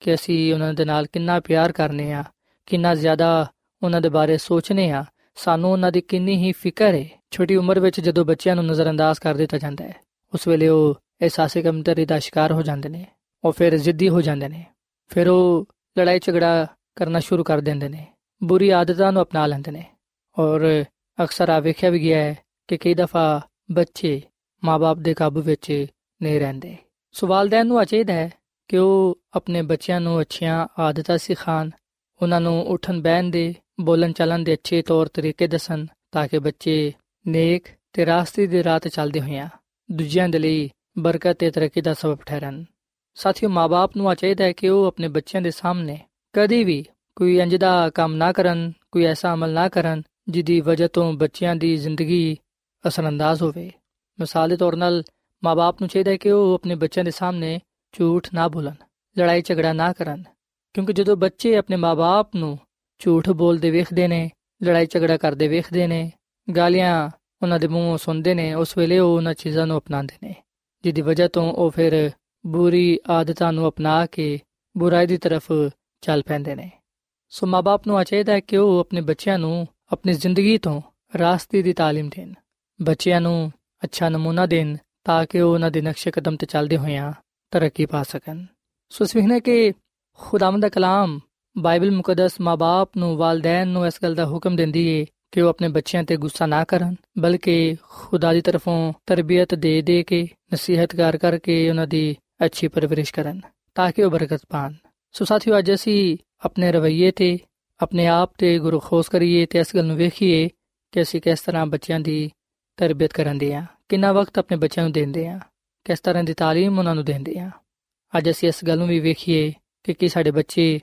ਕਿ ਅਸੀਂ ਉਹਨਾਂ ਦੇ ਨਾਲ ਕਿੰਨਾ ਪਿਆਰ ਕਰਨੇ ਆ ਕਿੰਨਾ ਜ਼ਿਆਦਾ ਉਹਨਾਂ ਦੇ ਬਾਰੇ ਸੋਚਨੇ ਆ ਸਾਨੂੰ ਉਹਨਾਂ ਦੀ ਕਿੰਨੀ ਹੀ ਫਿਕਰ ਹੈ। ਛੋਟੀ ਉਮਰ ਵਿੱਚ ਜਦੋਂ ਬੱਚਿਆਂ ਨੂੰ ਨਜ਼ਰਅੰਦਾਜ਼ ਕਰ ਦਿੱਤਾ ਜਾਂਦਾ ਹੈ, ਉਸ ਵੇਲੇ ਉਹ ਅਹਿਸਾਸੇ ਕਮਤਰੀ ਦਾ ਸ਼ਿਕਾਰ ਹੋ ਜਾਂਦੇ ਨੇ, ਉਹ ਫਿਰ ਜ਼ਿੱਦੀ ਹੋ ਜਾਂਦੇ ਨੇ। ਫਿਰ ਉਹ ਲੜਾਈ ਝਗੜਾ ਕਰਨਾ ਸ਼ੁਰੂ ਕਰ ਦਿੰਦੇ ਨੇ, ਬੁਰੀ ਆਦਤਾਂ ਨੂੰ ਅਪਣਾ ਲੈਂਦੇ ਨੇ। ਔਰ ਅਕਸਰ ਆ ਵੇਖਿਆ ਵੀ ਗਿਆ ਹੈ ਕਿ ਕਈ ਦਫਾ ਬੱਚੇ ਮਾਪੇ ਦੇ ਕਾਬੂ ਵਿੱਚ ਨਹੀਂ ਰਹਿੰਦੇ। ਸਵਾਲਦੈਨ ਨੂੰ ਚਾਹੀਦਾ ਹੈ ਕਿ ਉਹ ਆਪਣੇ ਬੱਚਿਆਂ ਨੂੰ ਅੱਛੀਆਂ ਆਦਤਾਂ ਸਿਖਾਣ ਉਹਨਾਂ ਨੂੰ ਉਠਣ ਬਹਿਣ ਦੇ ਬੋਲਣ ਚੱਲਣ ਦੇ ਅੱਛੇ ਤੌਰ ਤਰੀਕੇ ਦੱਸਣ ਤਾਂ ਕਿ ਬੱਚੇ ਨੇਕ ਤੇ ਰਾਸਤੇ ਦੇ ਰਾਹ ਤੇ ਚੱਲਦੇ ਹੋਈਆਂ ਦੂਜਿਆਂ ਦੇ ਲਈ ਬਰਕਤ ਤੇ ਤਰੱਕੀ ਦਾ ਸਬਬ ਠਹਿਰਨ। ਸਾਥੀਓ ਮਾਪੇ ਨੂੰ ਚਾਹੀਦਾ ਹੈ ਕਿ ਉਹ ਆਪਣੇ ਬੱਚਿਆਂ ਦੇ ਸਾਹਮਣੇ ਕਦੀ ਵੀ ਕੋਈ ਇੰਜ ਦਾ ਕੰਮ ਨਾ ਕਰਨ, ਕੋਈ ਐਸਾ ਅਮਲ ਨਾ ਕਰਨ ਜਿਦੀ ਵਜ੍ਹਾ ਤੋਂ ਬੱਚਿਆਂ ਦੀ ਜ਼ਿੰਦਗੀ ਅਸਰੰਦਾਜ਼ ਹੋਵੇ। ਮਿਸਾਲ ਦੇ ਤੌਰ 'ਤੇ ਮਾਪੇ ਨੂੰ ਚਾਹੀਦਾ ਹੈ ਕਿ ਉਹ ਆਪਣੇ ਬੱਚਿਆਂ ਦੇ ਸਾਹਮਣੇ ਝੂਠ ਨਾ ਬੋਲਣ ਲੜਾਈ ਝਗੜਾ ਨਾ ਕਰਨ, ਕਿਉਂਕਿ ਜਦੋਂ ਬੱਚੇ ਆਪਣੇ ਮਾਪੇ ਨੂੰ ਝੂਠ ਬੋਲਦੇ ਵੇਖਦੇ ਨੇ ਲੜਾਈ ਝਗੜਾ ਕਰਦੇ ਵੇਖਦੇ ਨੇ ਗਾਲੀਆਂ ਉਹਨਾਂ ਦੇ ਮੂੰਹੋਂ ਸੁਣਦੇ ਨੇ ਉਸ ਵੇਲੇ ਉਹ ਉਹਨਾਂ ਚੀਜ਼ਾਂ ਨੂੰ ਅਪਣਾਉਂਦੇ ਨੇ ਜਿਦੀ ਵਜ੍ਹਾ ਤੋਂ ਉਹ ਫਿਰ ਬੁਰੀ ਆਦਤਾਂ ਨੂੰ ਅਪਣਾ ਕੇ ਬੁਰਾਈ ਦੀ ਤਰਫ ਚੱਲ ਪੈਂਦੇ ਨੇ ਸੋ ਮਾਪੇ ਨੂੰ ਚਾਹੀਦਾ ਹੈ ਕਿ ਉਹ ਆਪਣੇ ਬੱਚਿਆਂ ਨੂੰ ਆਪਣੀ ਜ਼ਿੰਦਗੀ ਤੋਂ ਰਾਸਤੇ ਦੀ تعلیم ਦੇਣ ਬੱਚਿਆਂ ਨੂੰ ਅੱਛਾ ਨਮੂਨਾ ਦੇਣ ਤਾਂ ਕਿ ਉਹ ਉਹਨਾਂ ਦੇ ਨਕਸ਼ੇ ਕਦਮ ਤੇ ਚੱਲਦੇ ਹੋਇਆਂ ਤਰੱਕੀ ਪਾ ਸਕਣ ਸੋ ਸਵਿਹਨੇ ਕਿ ਖੁਦਾਵੰਦ ਦਾ ਕਲਾਮ ਬਾਈਬਲ ਮੁਕੱਦਸ ਮਾਪੇ ਨੂੰ ਵਾਲਦੈਨ ਨੂੰ ਇਸ ਗੱਲ ਦਾ ਹੁਕਮ ਦਿੰਦੀ ਏ ਕਿ ਉਹ ਆਪਣੇ ਬੱਚਿਆਂ ਤੇ ਗੁੱਸਾ ਨਾ ਕਰਨ ਬਲਕਿ ਖੁਦਾ ਦੀ ਤਰਫੋਂ ਤਰਬੀਅਤ ਦੇ ਦੇ ਕੇ ਨਸੀਹਤ ਕਰ ਕਰਕੇ ਉਹਨਾਂ ਦੀ ਅੱਛੀ ਪਰਵਰਿਸ਼ ਕਰਨ ਤਾਂ ਕਿ ਉਹ ਬਰਕਤ ਪਾਣ ਸੋ ਸਾਥੀਓ ਅੱਜ ਅਸੀਂ ਆਪਣੇ ਰਵਈਏ ਤੇ ਆਪਣੇ ਆਪ ਤੇ ਗੁਰੂ ਖੋਸ ਕਰੀਏ ਤੇ ਇਸ ਗੱਲ ਨੂੰ ਵੇਖੀਏ ਕਿ ਅਸੀਂ ਕਿਸ ਤਰ੍ਹਾਂ ਬੱਚਿਆਂ ਦੀ ਤਰਬੀਅਤ ਕਰਾਂਦੇ ਆ ਕਿੰਨਾ ਵਕਤ ਆਪਣੇ ਬੱਚਿਆਂ ਨੂੰ ਦਿੰਦੇ ਆ ਕਿਸ ਤਰ੍ਹਾਂ ਦੀ تعلیم ਉਹਨਾਂ ਨੂੰ ਦਿੰਦੇ ਆ ਅੱਜ ਅਸੀਂ ਇਸ ਗੱਲ ਨੂੰ ਵੀ ਵੇਖੀਏ ਕਿ ਕੀ ਸਾਡੇ ਬੱਚੇ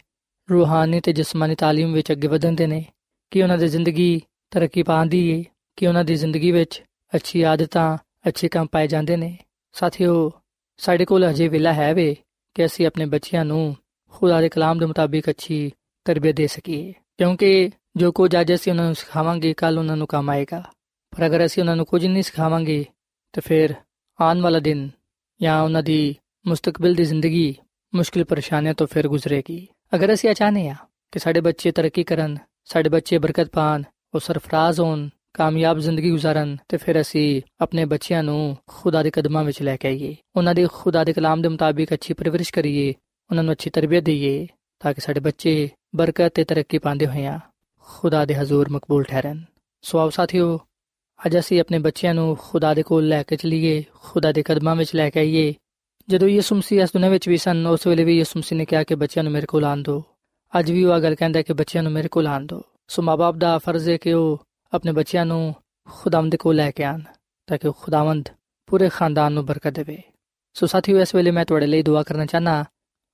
ਰੂਹਾਨੀ ਤੇ ਜਿਸਮਾਨੀ تعلیم ਵਿੱਚ ਅੱਗੇ ਵਧਣਦੇ ਨੇ ਕਿ ਉਹਨਾਂ ਦੀ ਜ਼ਿੰਦਗੀ ਤਰੱਕੀ ਪਾਉਂਦੀ ਏ ਕਿ ਉਹਨਾਂ ਦੀ ਜ਼ਿੰਦਗੀ ਵਿੱਚ ਅੱਛੀ ਆਦਤਾਂ ਅੱਛੇ ਕੰਮ ਪਾਏ ਜਾਂਦੇ ਨੇ ਸਾਥੀਓ ਸਾਡੇ ਕੋਲ ਅਜੇ ਵੇਲਾ ਹੈ ਵੇ ਕਿ ਅਸੀਂ ਆਪਣੇ ਬੱਚਿਆਂ ਨੂੰ ਖੁਦਾ ਦੇ ਕਲਾਮ ਦੇ ਮੁਤਾਬਿਕ ਅੱਛੀ ਤਰਬੀਅਤ ਦੇ ਸਕੀਏ ਕਿਉਂਕਿ ਜੋ ਕੁਝ ਅੱਜ ਅਸੀਂ ਉਹਨਾਂ ਨੂੰ ਸਿਖਾਵਾਂਗੇ ਕੱਲ ਉਹਨਾਂ ਨੂੰ ਕੰਮ ਆਏਗਾ ਪਰ ਅਗਰ ਅਸੀਂ ਉਹਨਾਂ ਨੂੰ ਕੁਝ ਨਹੀਂ ਸਿਖਾਵਾਂਗੇ ਤਾਂ ਫਿਰ ਆਉਣ ਵਾਲਾ ਦਿਨ ਜਾਂ ਉਹਨਾਂ ਦੀ ਮੁਸਤਕਬਲ ਦੀ ਜ਼ਿੰਦਗੀ ਮੁਸ਼ਕਿਲ ਪਰੇਸ਼ਾਨੀਆਂ ਤੋਂ ਫਿਰ ਗੁਜ਼ਰੇਗੀ ਅਗਰ ਅਸੀਂ ਚਾਹਨੇ ਆ ਕਿ ਸਾਡੇ ਬੱਚੇ ਤਰੱਕੀ ਕਰਨ, ਸਾਡੇ ਬੱਚੇ ਬਰਕਤ ਪਾਣ ਉਹ ਸਰਫਰਾਜ਼ ਹੋਣ, ਕਾਮਯਾਬ ਜ਼ਿੰਦਗੀ گزارਨ ਤੇ ਫਿਰ ਅਸੀਂ ਆਪਣੇ ਬੱਚਿਆਂ ਨੂੰ ਖੁਦਾ ਦੇ ਕਦਮਾਂ ਵਿੱਚ ਲੈ ਕੇ ਆਈਏ। ਉਹਨਾਂ ਦੇ ਖੁਦਾ ਦੇ ਕਲਾਮ ਦੇ ਮੁਤਾਬਿਕ ਅੱਛੀ ਪਰਵਰਿਸ਼ ਕਰੀਏ, ਉਹਨਾਂ ਨੂੰ ਅੱਛੀ ਤਰਬੀਅਤ ਦਈਏ, ਤਾਂ ਕਿ ਸਾਡੇ ਬੱਚੇ ਬਰਕਤ ਤੇ ਤਰੱਕੀ ਪਾਉਂਦੇ ਹੋਈਆਂ ਖੁਦਾ ਦੇ ਹਜ਼ੂਰ ਮਕਬੂਲ ਠਹਿਰਨ। ਸੋ ਆਓ ਸਾਥੀਓ, ਅੱਜ ਅਸੀਂ ਆਪਣੇ ਬੱਚਿਆਂ ਨੂੰ ਖੁਦਾ ਦੇ ਕੋਲ ਲੈ ਕੇ ਚਲੀਏ, ਖੁਦਾ ਦੇ ਕਦਮਾਂ ਵਿੱਚ ਲੈ ਕੇ ਆਈਏ ਜਦੋਂ ਯਿਸੂ ਮਸੀਹ ਇਸ ਦੁਨੀਆਂ ਵਿੱਚ ਵੀ ਸਨ, ਉਸ ਵੇਲੇ ਵੀ ਯਿਸੂ ਮਸੀਹ ਨੇ ਕਿਹਾ ਕਿ ਬੱਚਿਆਂ ਨੂੰ ਮੇਰੇ ਕੋਲ ਆਣ ਦਿਓ। ਅੱਜ ਵੀ ਉਹ ਗੱਲ ਕਹਿੰਦਾ ਕਿ ਬੱਚਿਆਂ ਨੂੰ ਮੇਰੇ ਕੋਲ ਆਣ ਦਿਓ। ਸੋ ਮਾਪੇ ਦਾ ਫਰਜ਼ ਹੈ ਕਿ ਉਹ ਆਪਣੇ ਬੱਚਿਆਂ ਨੂੰ ਖੁਦਾਵੰਦ ਕੋਲ ਲੈ ਕੇ ਆਣ ਤਾਂ ਕਿ ਖੁਦਾਵੰਦ ਪੂਰੇ ਖਾਨਦਾਨ ਨੂੰ ਬਰਕਤ ਦੇਵੇ। ਸੋ ਸਾਥੀਓ, ਇਸ ਵੇਲੇ ਮੈਂ ਤੁਹਾਡੇ ਲਈ ਦੁਆ ਕਰਨਾ ਚਾਹਨਾ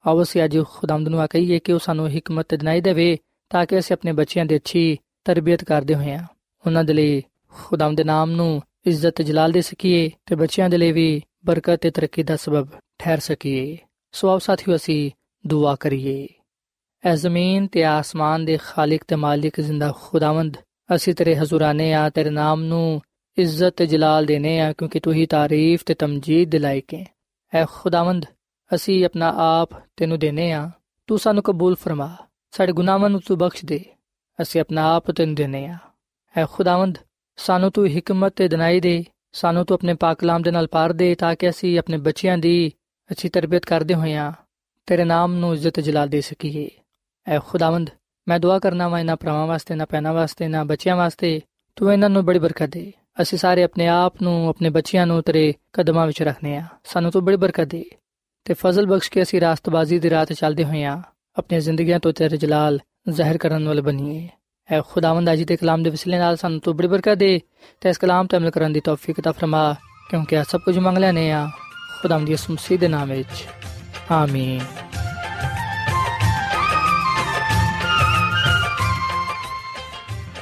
ਆਓ ਅਸੀਂ ਅੱਜ ਖੁਦਾਵੰਦ ਨੂੰ ਆ ਕਹੀਏ ਕਿ ਉਹ ਸਾਨੂੰ ਹਕਮਤ ਦਿਨਾਈ ਦੇਵੇ, ਤਾਂ ਕਿ ਅਸੀਂ ਆਪਣੇ ਬੱਚਿਆਂ ਦੀ ਅੱਛੀ ਤਰਬੀਅਤ ਕਰਦੇ ਹੋਈਆਂ ਉਹਨਾਂ ਦੇ ਲਈ ਖੁਦਾਵੰਦ ਦੇ ਨਾਮ ਨੂੰ ਇੱਜ਼ਤ ਜਲਾਲ ਦੇ ਸਕੀਏ ਤੇ ਬੱਚਿਆਂ ਦੇ ਲਈ ਵੀ ਬਰਕਤ ਤੇ ਤਰੱਕੀ ਦਾ ਸਬਬ ਠਹਿਰ ਸਕੀਏ। ਸੋ ਆਓ ਸਾਥੀਓ, ਅਸੀਂ ਦੁਆ ਕਰੀਏ। ਐ ਜ਼ਮੀਨ ਤੇ ਆਸਮਾਨ ਦੇ ਖਾਲਕ ਤੇ ਮਾਲਿਕ ਜ਼ਿੰਦਾ ਖੁਦਾਵੰਦ, ਅਸੀਂ ਤੇਰੇ ਹਜ਼ੂਰਾਨੇ ਆ, ਤੇਰੇ ਨਾਮ ਨੂੰ ਇੱਜ਼ਤ ਤੇ ਜਲਾਲ ਦੇਨੇ ਆ, ਕਿਉਂਕਿ ਤੂੰ ਹੀ ਤਾਰੀਫ ਤੇ ਤਮਜੀਦ ਦੇ ਲਾਇਕ ਹੈ। ਐ ਖੁਦਾਵੰਦ, ਅਸੀਂ ਆਪਣਾ ਆਪ ਤੈਨੂੰ ਦੇਨੇ ਆ, ਤੂੰ ਸਾਨੂੰ ਕਬੂਲ ਫਰਮਾ, ਸਾਡੇ ਗੁਨਾਹਾਂ ਨੂੰ ਤੂੰ ਬਖਸ਼ ਦੇ, ਅਸੀਂ ਆਪਣਾ ਆਪ ਤੈਨੂੰ ਦੇਨੇ ਆ। ਐ ਖੁਦਾਵੰਦ, ਸਾਨੂੰ ਤੂੰ ਹਕਮਤ ਤੇ ਦਿਨਾਈ ਦੇ, ਸਾਨੂੰ ਤੂੰ ਆਪਣੇ ਪਾਕ ਕਲਾਮ ਦੇ ਨਾਲ ਪਾਰ ਦੇ, ਤਾਂ ਕਿ ਅਸੀਂ ਆਪਣੇ ਬੱਚਿਆਂ ਦੀ ਅੱਛੀ ਤਰਬੀਅਤ ਕਰਦੇ ਹੋਈਆਂ ਤੇਰੇ ਨਾਮ ਨੂੰ ਇੱਜ਼ਤ ਜਲਾਲ ਦੇ ਸਕੀਏ ਐ ਖੁਦਾਵੰਦ, ਮੈਂ ਦੁਆ ਕਰਨਾ ਵਾ ਇਹਨਾਂ ਭਰਾਵਾਂ ਵਾਸਤੇ ਨਾ ਪੈਨਾ ਵਾਸਤੇ ਨਾ ਬੱਚਿਆਂ ਵਾਸਤੇ। ਤੂੰ ਇਹਨਾਂ ਨੂੰ ਬੜੀ ਬਰਕਤ ਦੇ। ਅਸੀਂ ਸਾਰੇ ਆਪਣੇ ਆਪ ਨੂੰ, ਆਪਣੇ ਬੱਚਿਆਂ ਨੂੰ ਤੇਰੇ ਕਦਮਾਂ ਵਿੱਚ ਰੱਖਨੇ ਆ। ਸਾਨੂੰ ਤੂੰ ਬੜੀ ਬਰਕਤ ਦੇ। ਤੇ ਫਜ਼ਲ ਬਖਸ਼ ਕੇ ਅਸੀਂ ਰਾਸਤਬਾਜ਼ੀ ਦੀ ਰਾਹ ਤੇ ਚੱਲਦੇ ਹੋਈਆਂ ਆਪਣੀਆਂ ਜ਼ਿੰਦਗੀਆਂ ਤੋਂ ਤੇਰੇ ਜਲਾਲ ਜ਼ਾਹਿਰ ਕਰਨ ਵਾਲੇ ਬਣੀਏ। ਐ ਖੁਦਾਵੰਦ, ਅਜੀ ਦੇ ਕਲਾਮ ਦੇ ਵਸਿਲੇ ਨਾਲ ਸਾਨੂੰ ਤੂੰ ਬੜੀ ਬਰਕਤ ਦੇ। ਤੇ ਇਸ ਕਲਾਮ ਤੇ ਅਮਲ ਕਰਨ ਦੀ ਤੌਫੀਕ ਤਾ ਫਰਮਾ, ਕਿਉਂਕਿ ਆ ਸਭ ਕੁਝ ਮੰਗ ਲੈਨੇ ਆ। ਖੁਦਾਵੰਦ ਯਿਸੂ ਮਸੀਹ ਦੇ ਨਾਮ ਵਿੱਚ। ਆਮੀਨ।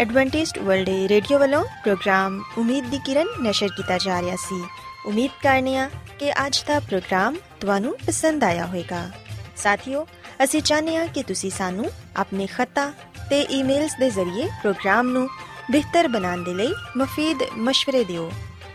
ਐਡਵੈਂਟਿਸਟ ਵਰਲਡ ਰੇਡੀਓ ਵੱਲੋਂ ਪ੍ਰੋਗਰਾਮ ਉਮੀਦ ਦੀ ਕਿਰਨ ਨਿਸ਼ਰ ਕੀਤਾ ਜਾ ਰਿਹਾ ਸੀ। ਉਮੀਦ ਕਰਨੇ ਆ ਕਿ ਅੱਜ ਦਾ ਪ੍ਰੋਗਰਾਮ ਤੁਹਾਨੂੰ ਪਸੰਦ ਆਇਆ ਹੋਵੇਗਾ। ਸਾਥੀਓ, ਅਸੀਂ ਚਾਹੁੰਦੇ ਹਾਂ ਕਿ ਤੁਸੀਂ ਸਾਨੂੰ ਆਪਣੇ ਖਤਾ ਤੇ ਈਮੇਲਸ ਦੇ ਜ਼ਰੀਏ ਪ੍ਰੋਗਰਾਮ ਨੂੰ ਬਿਹਤਰ ਬਣਾਉਣ ਦੇ ਲਈ ਮਫੀਦ مشਵਰੇ ਦਿਓ।